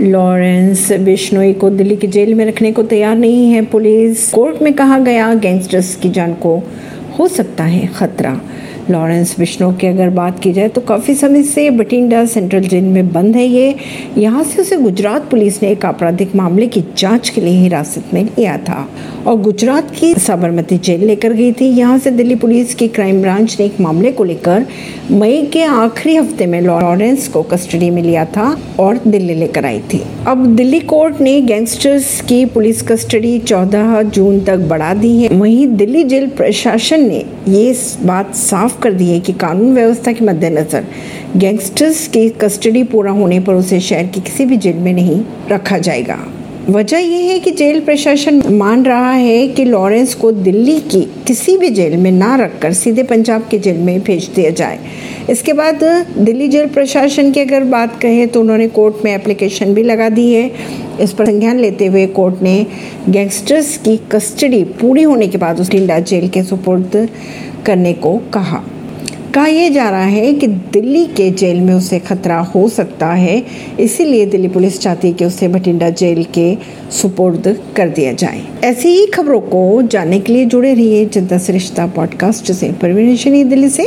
Lawrence Bishnoi को दिल्ली की jail में रखने को तैयार नहीं है, पुलिस कोर्ट में कहा गया गैंगस्टर्स की जान को हो सकता है खतरा। लॉरेंस बिश्नो की अगर बात की जाए तो काफ़ी समय से बटिंडा सेंट्रल जेल में बंद है ये। यहाँ से उसे गुजरात पुलिस ने एक आपराधिक मामले की जाँच के लिए हिरासत में लिया था। और गुजरात की साबरमती जेल लेकर गई थी। यहाँ से दिल्ली पुलिस की क्राइम ब्रांच ने एक मामले को लेकर मई के आखिरी हफ़्ते में लॉरेंस को कस्टडी में लिया था और दिल्ली लेकर आई थी। अब दिल्ली कोर्ट ने गैंगस्टर्स की पुलिस कस्टडी 14 जून तक बढ़ा दी है। वहीं दिल्ली जेल प्रशासन ने ये बात साफ़ कर दी है कि कानून व्यवस्था के मद्देनजर गैंगस्टर्स की कस्टडी पूरा होने पर उसे शहर की किसी भी जेल में नहीं रखा जाएगा। वजह यह है कि जेल प्रशासन मान रहा है कि लॉरेंस को दिल्ली की किसी भी जेल में ना रखकर सीधे पंजाब के जेल में भेज दिया जाए। इसके बाद दिल्ली जेल प्रशासन की अगर बात कहें तो उन्होंने कोर्ट में एप्लीकेशन भी लगा दी है। इस पर संज्ञान लेते हुए कोर्ट ने गैंगस्टर्स की कस्टडी पूरी होने के बाद उस टिंडा जेल के सुपुर्द करने को कहा। कहा यह जा रहा है कि दिल्ली के जेल में उसे खतरा हो सकता है, इसीलिए दिल्ली पुलिस चाहती है कि उसे भटिंडा जेल के सुपुर्द कर दिया जाए। ऐसी ही खबरों को जानने के लिए जुड़े रहिए जनता सरिश्ता पॉडकास्ट से। परवीन दिल्ली से।